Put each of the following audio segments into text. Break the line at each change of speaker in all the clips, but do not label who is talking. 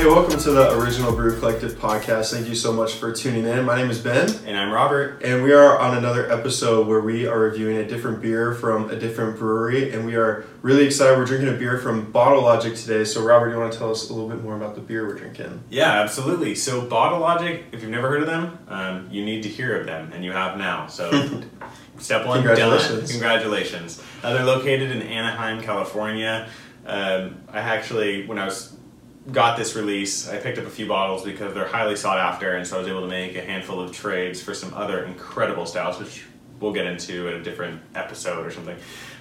Hey, welcome to the Original Brew Collective podcast. Thank you so much for tuning in. My name is Ben,
And I'm Robert.
and we are on another episode where we are reviewing a different beer from a different brewery, and we are really excited. We're drinking a beer from Bottle Logic today. So, Robert, you want to tell us a little bit more about the beer we're drinking?
Yeah, absolutely. So, Bottle Logic, if you've never heard of them, um, you need to hear of them, and you have now. So, step one,
Congratulations.
done. Congratulations. Uh, they're located in Anaheim, California. Um, I actually, when I was got this release, I picked up a few bottles because they're highly sought after, and so I was able to make a handful of trades for some other incredible stouts, which we'll get into in a different episode or something.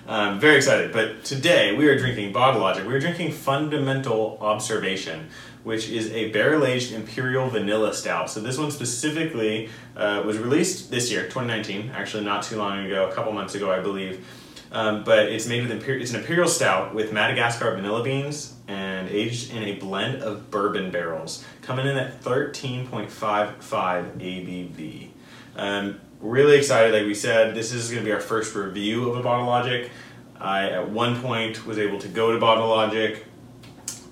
Um, very excited. But today we are drinking Bottle Logic. We are drinking Fundamental Observation, which is a barrel aged imperial vanilla stout. So this one specifically uh, was released this year, 2019, actually not too long ago, a couple months ago, I believe. Um, but it's made with imper- it's an imperial stout with Madagascar vanilla beans and aged in a blend of bourbon barrels, coming in at 13.55 ABV. Um, really excited, like we said, this is going to be our first review of a Bottle Logic. I at one point was able to go to Bottle Logic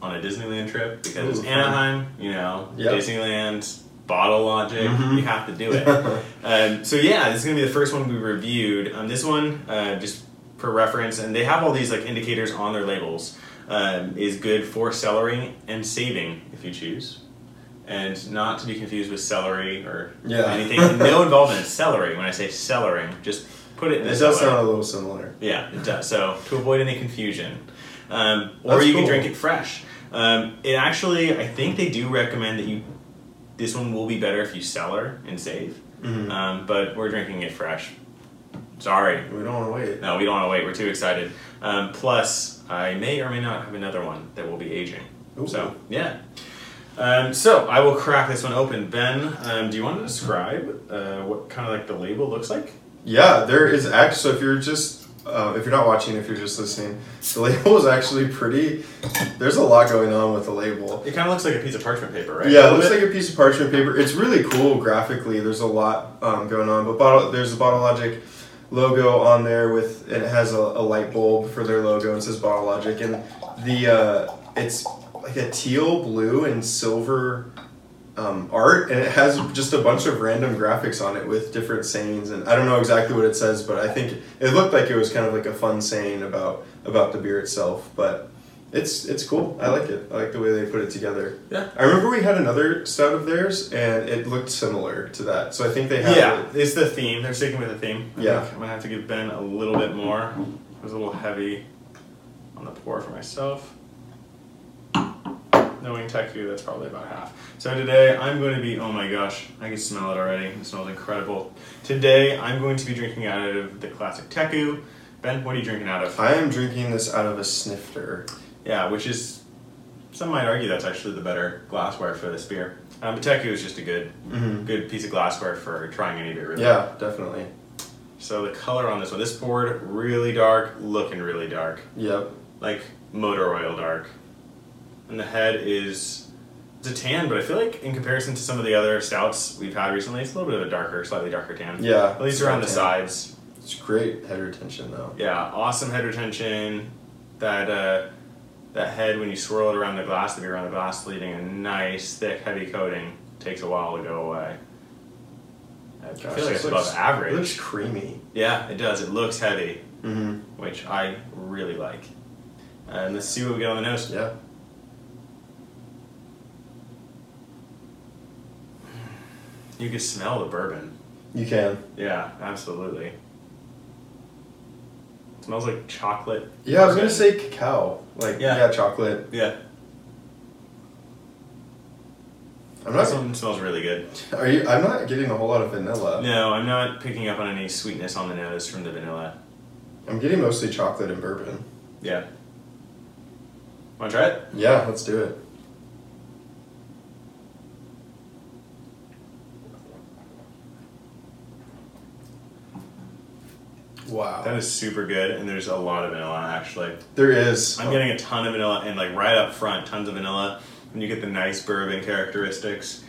on a Disneyland trip because
Ooh,
it's
fun.
Anaheim, you know,
Yep.
Disneyland, Bottle Logic,
Mhm.
you have to do it. um, so yeah, this is gonna be the first one we reviewed. Um, this one, uh, just for reference, and they have all these like indicators on their labels. Um, is good for celery and saving if you choose, and not to be confused with celery or
Yeah.
anything. no involvement in celery. When I say celery, just put it in
It does
cellar.
sound a little similar.
Yeah, it does. So to avoid any confusion, um, or you can drink it fresh. Um, it actually, I think they do recommend that you. This one will be better if you cellar and save,
Mhm.
um, but we're drinking it fresh. Sorry,
We don't want to wait.
no, we don't want to wait. We're too excited. Um, plus, I may or may not have another one that will be aging.
Ooh.
So yeah. Um, so I will crack this one open. Ben, um, do you want to describe uh, what kind of like the label looks like?
Yeah, there is actually. So if you're just uh, if you're not watching, if you're just listening, the label is actually pretty. There's a lot going on with the label.
It kind of looks like a piece of parchment paper, right?
Yeah, it looks
little
like a piece of parchment paper. It's really cool graphically. There's a lot um, going on, but bottle, there's a Bottle Logic logo on there with and it has a, a light bulb for their logo and says Bottle Logic and the uh, it's like a teal, blue, and silver um, art. And it has just a bunch of random graphics on it with different sayings. And I don't know exactly what it says, but I think it looked like it was kind of like a fun saying about about the beer itself, but. It's it's cool. I like it. I like the way they put it together.
Yeah.
I remember we had another stout of theirs, and it looked similar to that. So I think they have
Yeah,
it.
it's the theme. They're sticking with the theme. I
Yeah.
think I'm gonna have to give Ben a little bit more. It was a little heavy on the pour for myself. Knowing Teku, that's probably about half. So today I'm going to be. Oh my gosh, I can smell it already. It smells incredible. Today I'm going to be drinking out of the classic Teku. Ben, what are you drinking out of?
I am drinking this out of a snifter.
Yeah, which is some might argue that's actually the better glassware for this beer. Um, but Teku is just a good,
Mhm.
good piece of glassware for trying any beer. Really.
Yeah, definitely.
So the color on this one, this poured really dark, looking really dark,
Yep.
like motor oil dark. And the head is it's a tan, but I feel like in comparison to some of the other stouts we've had recently, it's a little bit of a darker, slightly darker tan.
Yeah.
At least around the
tan.
sides.
It's great head retention though.
Yeah, awesome head retention. That uh, that head when you swirl it around the glass, the beer around the glass, leaving a nice thick, heavy coating. Takes a while to go away. I
Gosh,
feel like it's above average.
It looks creamy.
yeah, it does. It looks heavy.
Mm-hmm.
which I really like. And let's see what we get on the nose.
Yeah.
You can smell the bourbon.
You can.
Yeah, absolutely. It smells like chocolate.
Yeah, I was gonna say cacao. Like
Yeah.
yeah, chocolate.
Yeah,
I'm
this
not.
one smells really good.
Are you? I'm not getting a whole lot of vanilla.
No, I'm not picking up on any sweetness on the nose from the vanilla.
I'm getting mostly chocolate and bourbon.
Yeah. Want to try it?
Yeah, let's do it. Wow.
That is super good, and there's a lot of vanilla actually.
There is.
I'm getting a ton of vanilla, and like right up front, tons of vanilla, and you get the nice bourbon characteristics.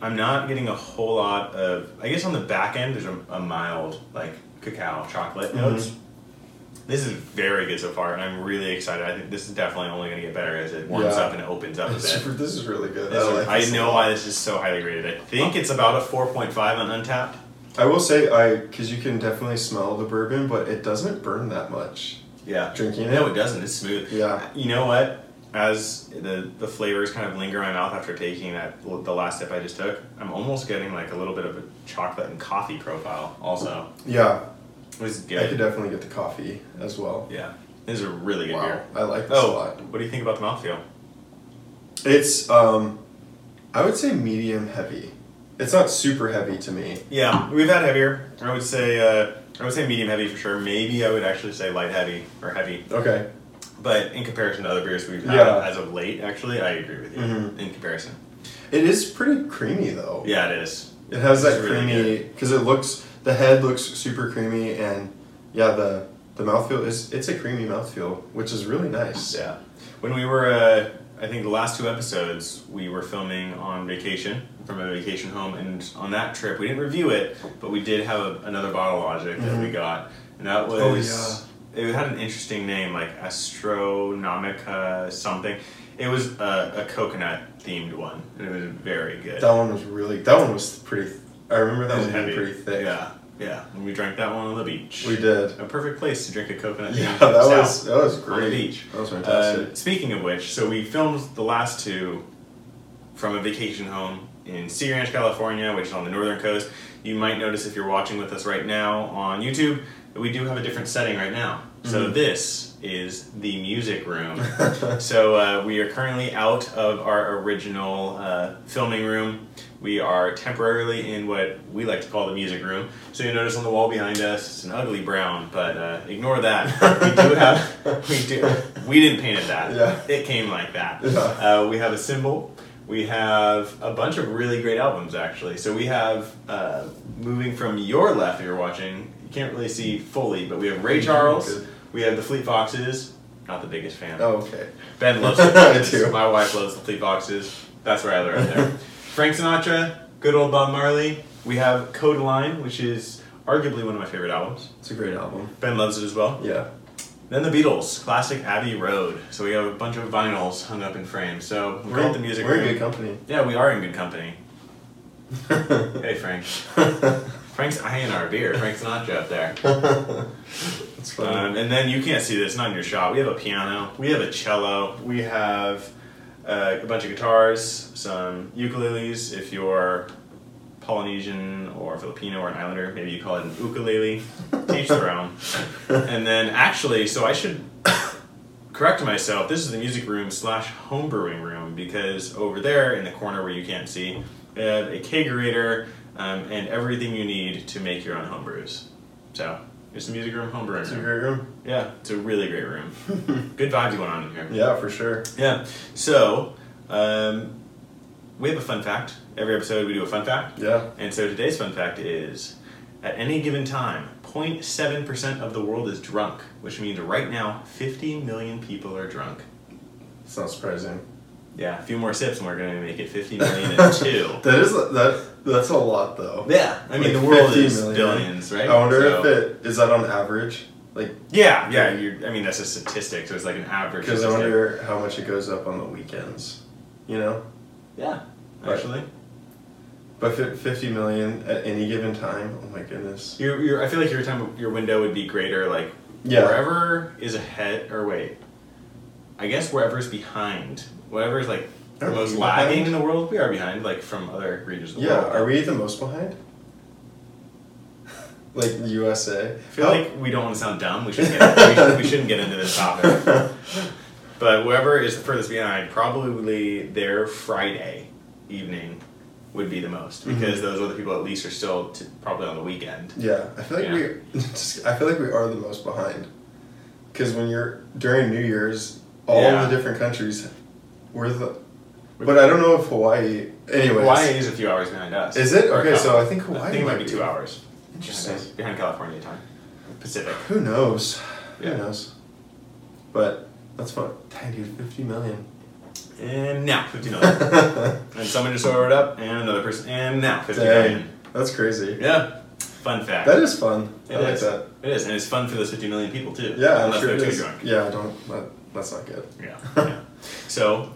I'm not getting a whole lot of. I guess on the back end, there's a, a mild like cacao chocolate
Mhm.
notes, This is very good so far, and I'm really excited. I think this is definitely only going to get better as it warms
Yeah.
up and it opens up a
This
bit.
is, this is really good.
This is-
like
I know why this is so highly rated. I think it's about a 4.5 on Untappd.
I will say I because you can definitely smell the bourbon, but it doesn't burn that much.
Yeah.
Drinking it.
No, it doesn't. It's smooth.
Yeah.
You know what? As the the flavors kind of linger in my mouth after taking that the last sip I just took, I'm almost getting like a little bit of a chocolate and coffee profile. Also,
Yeah,
this is
I could definitely get the coffee as well.
Yeah, this is a really good
Wow,
beer.
I like this a
Oh,
lot.
what do you think about the mouthfeel?
It's um, I would say medium heavy. It's not super heavy to me.
Yeah, we've had heavier. I would say uh, I would say medium heavy for sure. Maybe I would actually say light heavy or heavy.
Okay.
But in comparison to other beers we've had
Yeah.
as of late, actually, I agree with you
Mhm.
in comparison.
It is pretty creamy though.
Yeah, it is.
It has
It's
that
really
creamy because it looks the head looks super creamy and yeah the the mouthfeel is it's a creamy mouthfeel which is really nice.
Yeah. When we were, uh, I think the last two episodes, we were filming on vacation from a vacation home, and on that trip, we didn't review it, but we did have a, another bottle logic that we
Mhm.
got, and that was.
Oh,
It had an interesting name, like Astronomica something. It was a, a coconut themed one, and it was very good.
That one was really that one was pretty. I remember that
It was
one being
heavy.
pretty thick.
Yeah, yeah. And we drank that one on the beach.
We did.
A perfect place to drink a coconut.
Yeah, that
stout.
was that was
on
great.
the beach.
That was
Uh,
fantastic.
speaking of which, so we filmed the last two from a vacation home in Sea Ranch, California, which is on the northern coast. You might notice if you're watching with us right now on YouTube that we do have a different setting right now. So
Mhm.
this is the music room. so uh, we are currently out of our original uh, filming room. We are temporarily in what we like to call the music room. So you notice on the wall behind us, it's an ugly brown, but uh, ignore that. we do have, we do, we didn't paint it that.
Yeah.
It came like that.
Yeah.
Uh, we have a cymbal. We have a bunch of really great albums, actually. So we have, uh, moving from your left, if you're watching, you can't really see fully, but we have Ray Charles.
Good.
We have the Fleet Foxes. Not the biggest fan.
oh, okay.
Ben loves the Foxes. My wife loves the Fleet Foxes. That's I live right there. Frank Sinatra, good old Bob Marley. We have Code Line, which is arguably one of my favorite albums.
It's a great album.
Ben loves it as well.
Yeah.
Then the Beatles, classic Abbey Road. So we have a bunch of vinyls hung up in frames. So we're at the music
We're
room.
in good company.
Yeah, we are in good company. Hey, Frank. Frank's eyeing our beer. Frank Sinatra up there.
It's funny.
Um, and then you can't see this, not in your shot. We have a piano, we have a cello, we have uh, a bunch of guitars, some ukuleles. If you're Polynesian or Filipino or an islander, maybe you call it an ukulele. Teach their own. And then actually, so I should correct myself. This is the music room slash homebrewing room because over there in the corner where you can't see, we have a kegerator um, and everything you need to make your own homebrews. So it's the music room homebrewing
it's a great room.
Yeah, it's a really great room. Good vibes going on in here.
Yeah, for sure.
Yeah. So um, we have a fun fact. Every episode we do a fun fact.
Yeah.
And so today's fun fact is at any given time, 0.7% of the world is drunk, which means right now 50 million people are drunk.
It's not surprising.
Yeah, a few more sips and we're going to make it 50 million and two.
That is that. That's a lot though.
Yeah, I mean
Like
the world is
million.
billions, right?
I wonder
So-
if it is that on average. Like,
Yeah, yeah. You're, I mean that's a statistic, so it's like an average.
because I wonder how much it goes up on the weekends. You know,
Yeah, actually.
but fi- fifty million at any given time. Oh my goodness.
Your, your, I feel like your time, your window would be greater. Like
Yeah.
wherever is ahead, or wait, I guess wherever is behind, whatever is like the
Are we
most
behind?
lagging in the world, we are behind, like from other regions of the
Yeah.
world.
Yeah, are we the most behind? like the USA.
I feel like we don't want to sound dumb. We shouldn't get, we, should, we shouldn't get into this topic. But whoever is the furthest behind, probably their Friday evening would be the most because
Mhm.
those other people at least are still t- probably on the weekend.
Yeah, I feel like
Yeah.
we. Just, I feel like we are the most behind. Because when you're during New Year's, all
Yeah.
the different countries, we're the. But I don't know if Hawaii. Anyways,
Hawaii is a few hours behind us.
Is it? Okay, so. I think Hawaii
I think it might be
be.
two hours.
Interesting.
Behind, behind California time. Pacific.
Who knows?
Yeah.
Who knows? But that's fun. Dang, dude, fifty million.
And now, 50 million. and someone just ordered up, and another person, and now, 50
Dang.
million.
That's crazy.
Yeah. Fun fact.
That is fun.
It
I like that.
It is, and it's fun for those 50 million people too.
Yeah, I'm
unless
sure
they're too
is.
drunk.
Yeah, I don't. That, that's not good.
Yeah. yeah. So,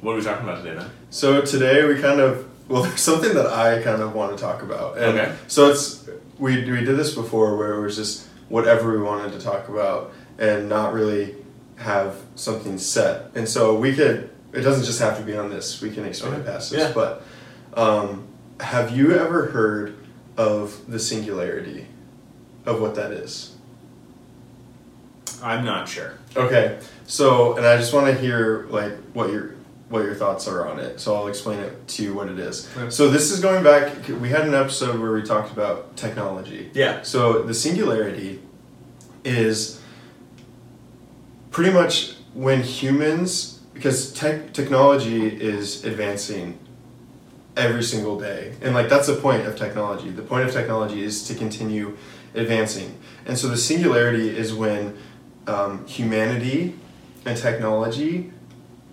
what are we talking about today, then?
So today we kind of well, there's something that I kind of want to talk about. And
Okay.
So it's we we did this before where it was just whatever we wanted to talk about and not really have something set. And so we could. It doesn't just have to be on this. We can expand
Okay.
past this.
Yeah.
But um, have you ever heard of the singularity? Of what that is?
I'm not sure.
Okay, so and I just want to hear like what your what your thoughts are on it. So I'll explain it to you what it is.
Okay.
So this is going back. We had an episode where we talked about technology.
Yeah.
So the singularity is pretty much when humans, because tech technology is advancing every single day, and like that's the point of technology. The point of technology is to continue advancing, and so the singularity is when um, humanity and technology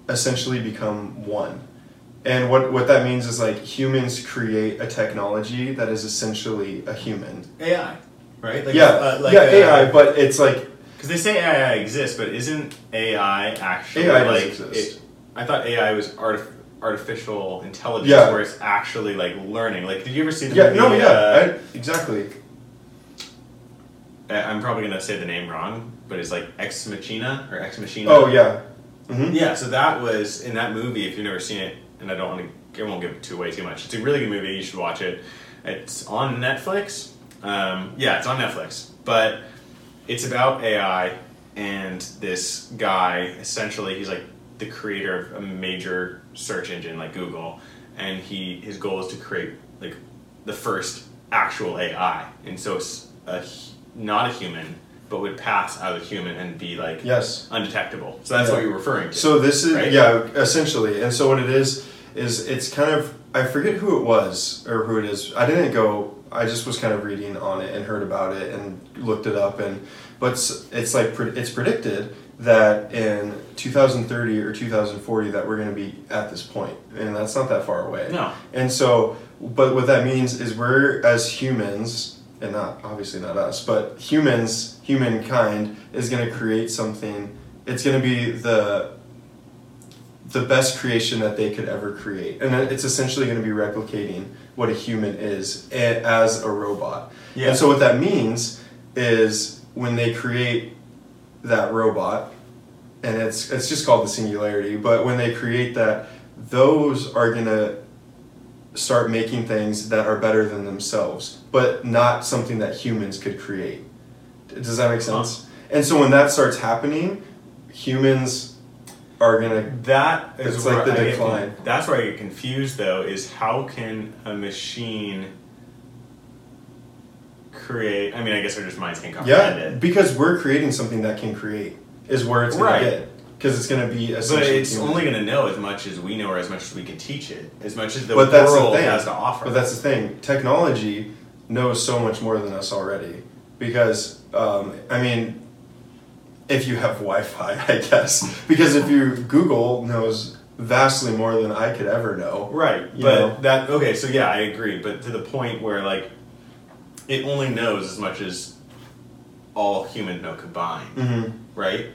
essentially become one. And what, what that means is like humans create a technology that is essentially a human.
AI, right? Like,
yeah,
uh, like,
yeah,
uh,
AI, but it's like
Because they say AI exists, but isn't AI actually
AI
like? It, I thought AI was artif- artificial intelligence,
Yeah.
where it's actually like learning. Like, did you ever see the
yeah,
movie?
no, yeah,
uh,
I, exactly.
I'm probably gonna say the name wrong, but it's like Ex Machina or Ex Machina.
Oh yeah, hmm
Yeah, so that was in that movie. If you've never seen it, and I don't want to, I won't give it too away too much. It's a really good movie. You should watch it. It's on Netflix. Um, yeah, it's on Netflix. But it's about AI and this guy. Essentially, he's like the creator of a major search engine like Google, and he his goal is to create like the first actual AI. And so it's a, not a human, but would pass as a human and be like
Yes.
undetectable. So that's
Yeah.
what you're referring to.
So this is
Right?
yeah, essentially. And so what it is is it's kind of I forget who it was or who it is. I didn't go. I just was kind of reading on it and heard about it and looked it up and but it's, it's like it's predicted that in 2030 or 2040 that we're going to be at this point and that's not that far away.
no.
And so, but what that means is we're as humans, and not obviously not us, but humans, humankind is going to create something. It's going to be the the best creation that they could ever create, and it's essentially going to be replicating what a human is as a robot.
Yeah.
And so, what that means is when they create that robot, and it's it's just called the singularity. But when they create that, those are gonna start making things that are better than themselves, but not something that humans could create. Does that make sense? And so when that starts happening, humans are gonna.
That is
like the
I get
decline.
con- that's where I get confused though. Is how can a machine create? I mean, I guess our just minds can't comprehend
Yeah,
it.
because we're creating something that can create is where it's gonna
Right.
get because it's gonna be
But it's
human.
only going to know as much as we know, or as much as we can teach it, as much as the
But that's the
world
thing.
has to offer.
But that's the thing. Technology knows so much more than us already. Because, um, I mean, if you have Wi Fi, I guess. Because if you, Google knows vastly more than I could ever know.
Right, but
know?
that okay. So yeah, I agree. But to the point where like, it only knows as much as all humans know combined.
hmm
Right.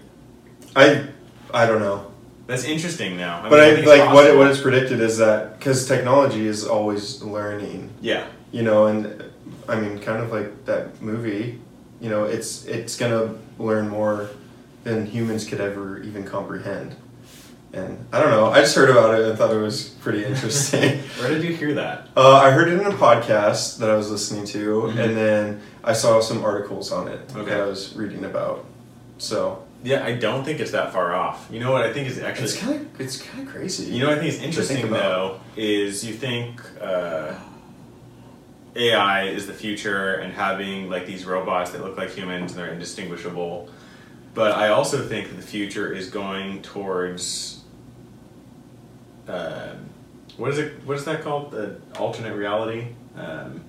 I, I don't know.
That's interesting now. I
But
mean,
I,
think
like what it, what it's predicted is that because technology is always learning,
Yeah.
you know, and I mean, kind of like that movie, you know, it's it's gonna learn more than humans could ever even comprehend. And I don't know. I just heard about it and thought it was pretty interesting.
Where did you hear that?
uh, I heard it in a podcast that I was listening to,
Mhm.
and then I saw some articles on it
Okay.
that I was reading about. So
Yeah, I don't think it's that far off. You know what I think is actually.
it's kind of it's kind of crazy.
You know what I think is interesting
about.
though is you think uh, AI is the future and having like these robots that look like humans and they're indistinguishable, but I also think that the future is going towards um, what is it? What is that called? The alternate reality. Um,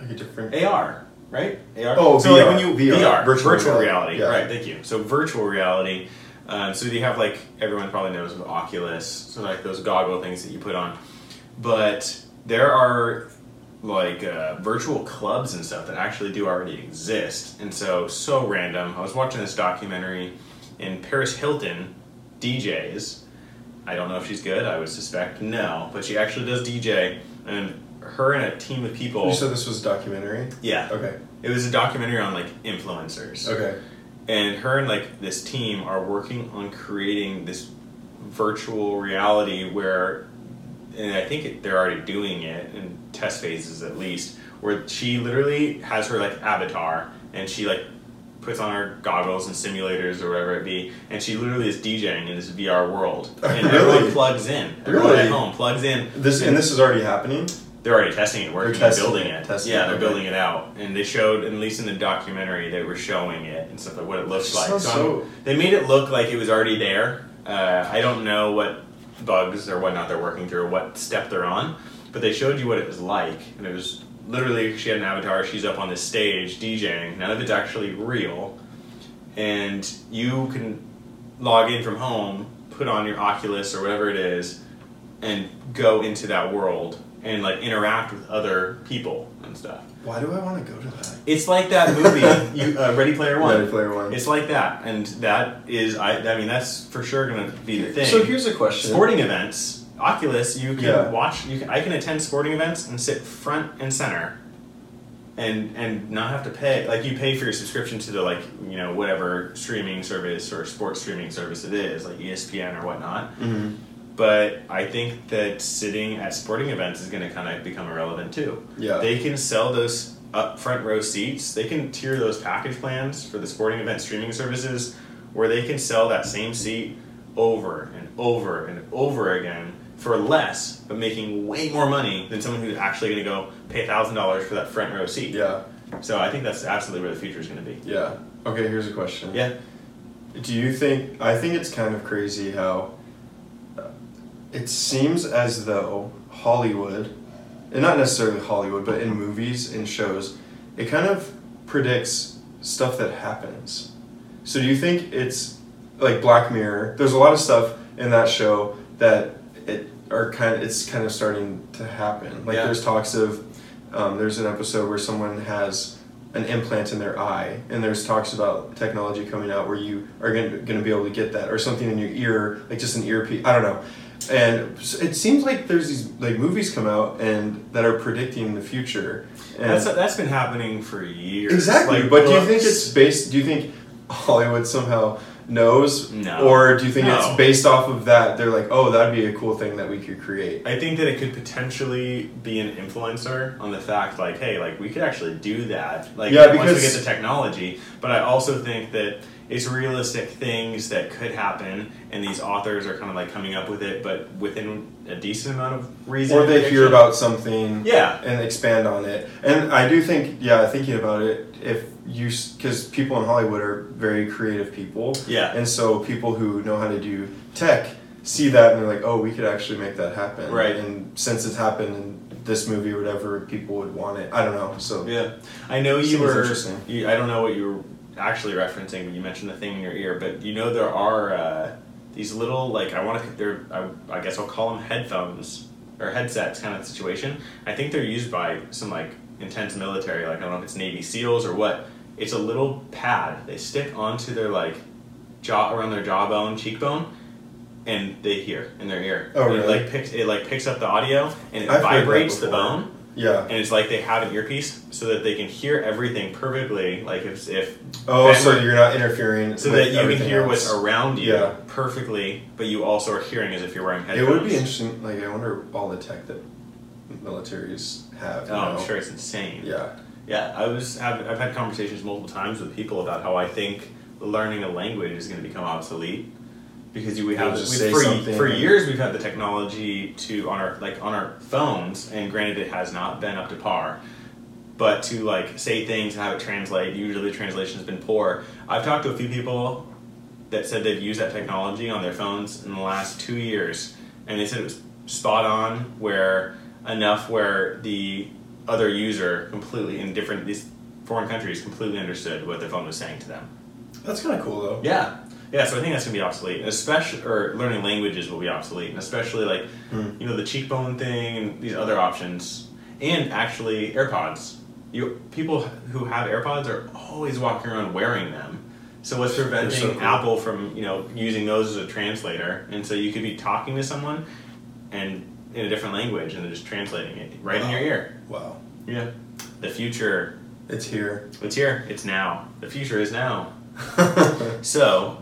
like a different.
AR, right? AR.
Oh,
so like
VR,
when you
VR,
VR,
virtual
virtual,
reality,
reality,
yeah.
right? Thank you. So virtual reality. Um, so you have like everyone probably knows of Oculus, so like those goggle things that you put on. But there are like uh, virtual clubs and stuff that actually do already exist. And so, so random. I was watching this documentary, and Paris Hilton DJs. I don't know if she's good. I would suspect no, but she actually does DJ, and her and a team of people.
You said this was a documentary.
Yeah,
Okay.
it was a documentary on like influencers
Okay.
and her and like this team are working on creating this virtual reality where and i think it, they're already doing it in test phases at least where she literally has her like avatar and she like puts on her goggles and simulators or whatever it be and she literally is djing in this vr world and
Really?
everyone plugs in everyone
Really?
at home plugs in
This and this is already happening.
they're already testing it, working,
They're testing
building
it,
it.
testing
yeah, they're building it out, and they showed, at least in the documentary, they were showing it and stuff like what it looks like. So,
so-
they made it look like it was already there. Uh, I don't know what bugs or whatnot they're working through, or what step they're on, but they showed you what it was like, and it was literally she had an avatar. She's up on this stage DJing. None of it's actually real, and you can log in from home, put on your Oculus or whatever it is, and go into that world and like interact with other people and stuff.
Why do I want to go to that?
It's like that movie, you, uh, Ready Player One.
Ready Player One.
It's like that, and that is, I, I mean, that's for sure going to be the thing.
So here's a question.
sporting events, Oculus, you can
Yeah.
watch. You can, I can attend sporting events and sit front and center, and and not have to pay. Like you pay for your subscription to the like you know whatever streaming service or sports streaming service it is, like ESPN or whatnot.
Mhm.
But I think that sitting at sporting events is going to kind of become irrelevant too.
Yeah.
They can sell those up front row seats. They can tier those package plans for the sporting event streaming services where they can sell that same seat over and over and over again for less, but making way more money than someone who's actually going to go pay thousand dollars for that front row seat.
Yeah.
So I think that's absolutely where the future is going to be.
Yeah. Okay. Here's a question.
Yeah.
Do you think? I think it's kind of crazy how uh, it seems as though Hollywood, and not necessarily Hollywood, but in movies and shows, it kind of predicts stuff that happens. So do you think it's like Black Mirror? There's a lot of stuff in that show that are kind of it's kind of starting to happen. Like
Yeah.
there's talks of um, there's an episode where someone has an implant in their eye, and there's talks about technology coming out where you are going to be able to get that, or something in your ear, like just an earpiece. I don't know. And it seems like there's these like movies come out and that are predicting the future. And
That's, that's been happening for years.
exactly.
Like
but do you think it's based? Do you think Hollywood somehow knows,
No.
or do you think
No.
it's based off of that? They're like, oh, that'd be a cool thing that we could create.
I think that it could potentially be an influencer on the fact, like, hey, like we could actually do that, like
Yeah,
once we get the technology. But I also think that it's realistic things that could happen, and these authors are kind of like coming up with it, but within a decent amount of reason.
Or they hear about something.
Yeah,
and expand on it. And I do think, yeah, thinking about it, if you, because people in Hollywood are very creative people,
yeah,
and so people who know how to do tech see that and they're like, oh, we could actually make that happen.
Right.
And since it's happened in this movie or whatever, people would want it. I don't know. So
yeah. I know you were.
interesting.
You, I don't know what you were actually referencing when you mentioned the thing in your ear, but you know there are uh, these little like I want to. They're I, I guess I'll call them headphones or headsets kind of situation. I think they're used by some like intense military. Like I don't know if it's Navy SEALs or what. It's a little pad they stick onto their like jaw around their jawbone, cheekbone. And they hear in their ear.
Oh,
And It
really?
like picks it like picks up the audio and it
I've
vibrates the bone
yeah.
and it's like they have an earpiece so that they can hear everything perfectly like if, if
Oh, so you're not interfering.
so that you can hear
else.
what's around you
Yeah.
perfectly but you also are hearing as if you're wearing headphones.
It would be interesting. Like, I wonder all the tech that militaries have.
oh i'm sure it's insane
Yeah.
yeah i was have, i've had conversations multiple times with people about how i think learning a language is going to become obsolete because you, we have
just
we, for, for years we've had the technology to on our like on our phones and granted it has not been up to par but to like say things and have it translate usually the translation has been poor. I've talked to a few people that said they've used that technology on their phones in the last two years and they said it was spot on where enough where the other user completely in different these foreign countries completely understood what their phone was saying to them.
That's kind of cool, though.
yeah yeah so i think that's going to be obsolete especially or learning languages will be obsolete and especially like
Hmm.
you know the cheekbone thing and these other options and actually AirPods. You people who have AirPods are always walking around wearing them. So what's preventing
so cool.
Apple from you know using those as a translator? And so you could be talking to someone, and in a different language, and they're just translating it right in your ear.
Wow.
Yeah. The future,
It's here.
it's here. It's now. The future is now. So,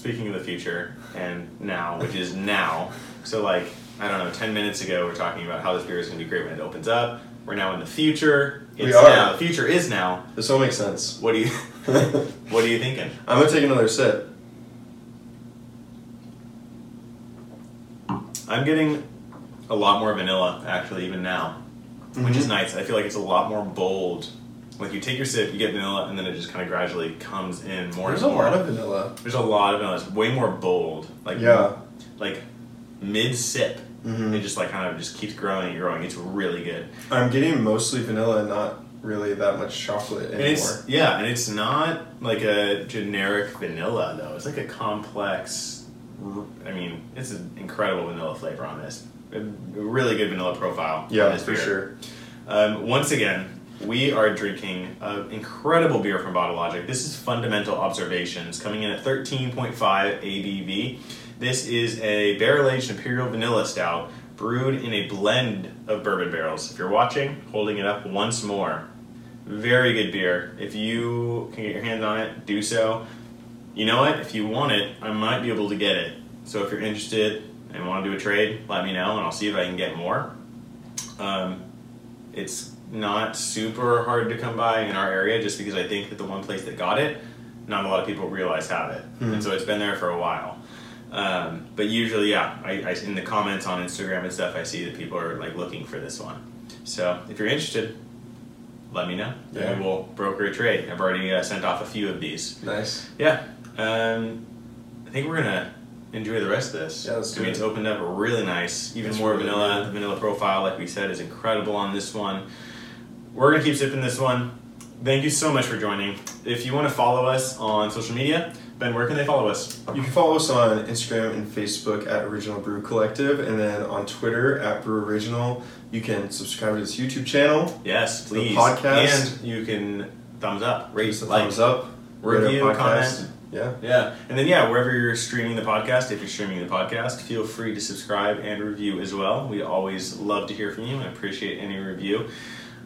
speaking of the future and now, which is now, so like, I don't know, 10 minutes ago, we are talking about how this beer is going to be great when it opens up. We're now in the future. It's
We are.
now. The future is now.
this all makes sense.
What do you What are you thinking?
I'm gonna take another sip.
I'm getting a lot more vanilla actually even now, which is
Mhm.
nice. I feel like it's a lot more bold. Like you take your sip, you get vanilla, and then it just kind of gradually comes in more
There's
and
a
more.
lot of vanilla.
There's a lot of vanilla. It's way more bold. Like
Yeah.
like mid sip,
Mhm.
it just like kind of just keeps growing and growing. It's really good.
I'm getting mostly vanilla and not really that much chocolate
And
anymore.
it's yeah, and it's not like a generic vanilla though. It's like a complex. I mean, it's an incredible vanilla flavor on this. A really good vanilla profile. on
yeah, for
beer.
sure.
Um, once again, we are drinking an incredible beer from Bottle Logic. This is Fundamental Observations, coming in at 13.5 ABV. This is a barrel aged imperial vanilla stout brewed in a blend of bourbon barrels. If you're watching, holding it up once more. Very good beer. If you can get your hands on it, do so. You know what? If you want it, I might be able to get it. So if you're interested and want to do a trade, let me know and I'll see if I can get more. Um, it's not super hard to come by in our area just because I think that the one place that got it, not a lot of people realize have it.
Hmm.
And so it's been there for a while. Um, but usually, yeah, I, I, in the comments on Instagram and stuff, I see that people are like looking for this one. So if you're interested, let me know.
Yeah.
Maybe we'll broker a trade. I've already uh, sent off a few of these.
Nice.
Yeah. Um, I think we're gonna enjoy the rest of this.
Yeah, let's
I mean,
it.
it's opened up really nice. Even
It's
more
really
vanilla.
good.
The vanilla profile, like we said, is incredible on this one. We're gonna keep sipping this one. Thank you so much for joining. If you want to follow us on social media, Ben, where can they follow us?
You can follow us on Instagram and Facebook at Original Brew Collective, and then on Twitter at Brew Original. You can subscribe to this YouTube channel,
Yes,
The
please.
podcast.
And you can thumbs up, rate,
Raise the
like,
thumbs up,
review,
podcast.
comment.
Yeah.
Yeah, and then yeah, wherever you're streaming the podcast, if you're streaming the podcast, feel free to subscribe and review as well. We always love to hear from you and appreciate any review.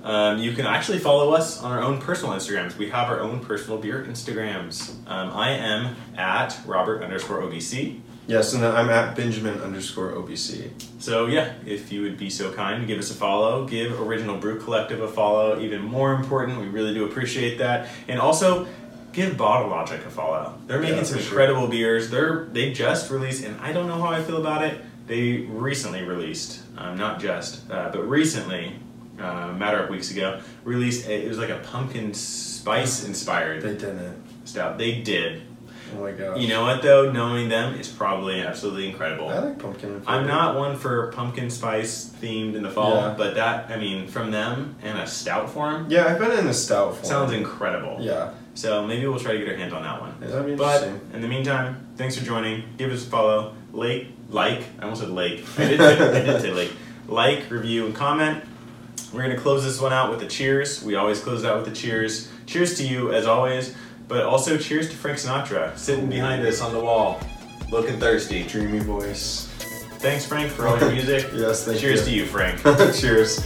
Um, you can actually follow us on our own personal Instagrams. We have our own personal beer Instagrams. Um, I am at Robert underscore OBC.
Yes, and I'm at Benjamin underscore OBC.
So yeah, if you would be so kind to give us a follow, give Original Brew Collective a follow. Even more important, we really do appreciate that. And also, give Bottle Logic a follow. They're making
Yeah,
some
for sure.
incredible beers. They're they just released, and I don't know how I feel about it. They recently released, um, not just, uh, but recently, uh, a matter of weeks ago, released. A, it was like a pumpkin spice inspired
They didn't.
stout. They did.
Oh my gosh.
You know what though? Knowing them is probably absolutely incredible.
I like pumpkin.
I'm not one for pumpkin spice themed in the fall,
Yeah.
but that I mean from them and a stout form
Yeah, I've been in the stout form.
sounds incredible.
Yeah.
So maybe we'll try to get our hands on that one.
That'd be
But in the meantime, thanks for joining. Give us a follow. Lake, like. I almost said lake. I did, say, I did say lake. Like, review, and comment. We're gonna close this one out with a cheers. We always close out with a cheers. Cheers to you as always, but also cheers to Frank Sinatra sitting behind us on the wall, looking thirsty.
Dreamy voice.
Thanks, Frank, for all your music.
Yes, thank
Cheers
you.
to you, Frank.
Cheers.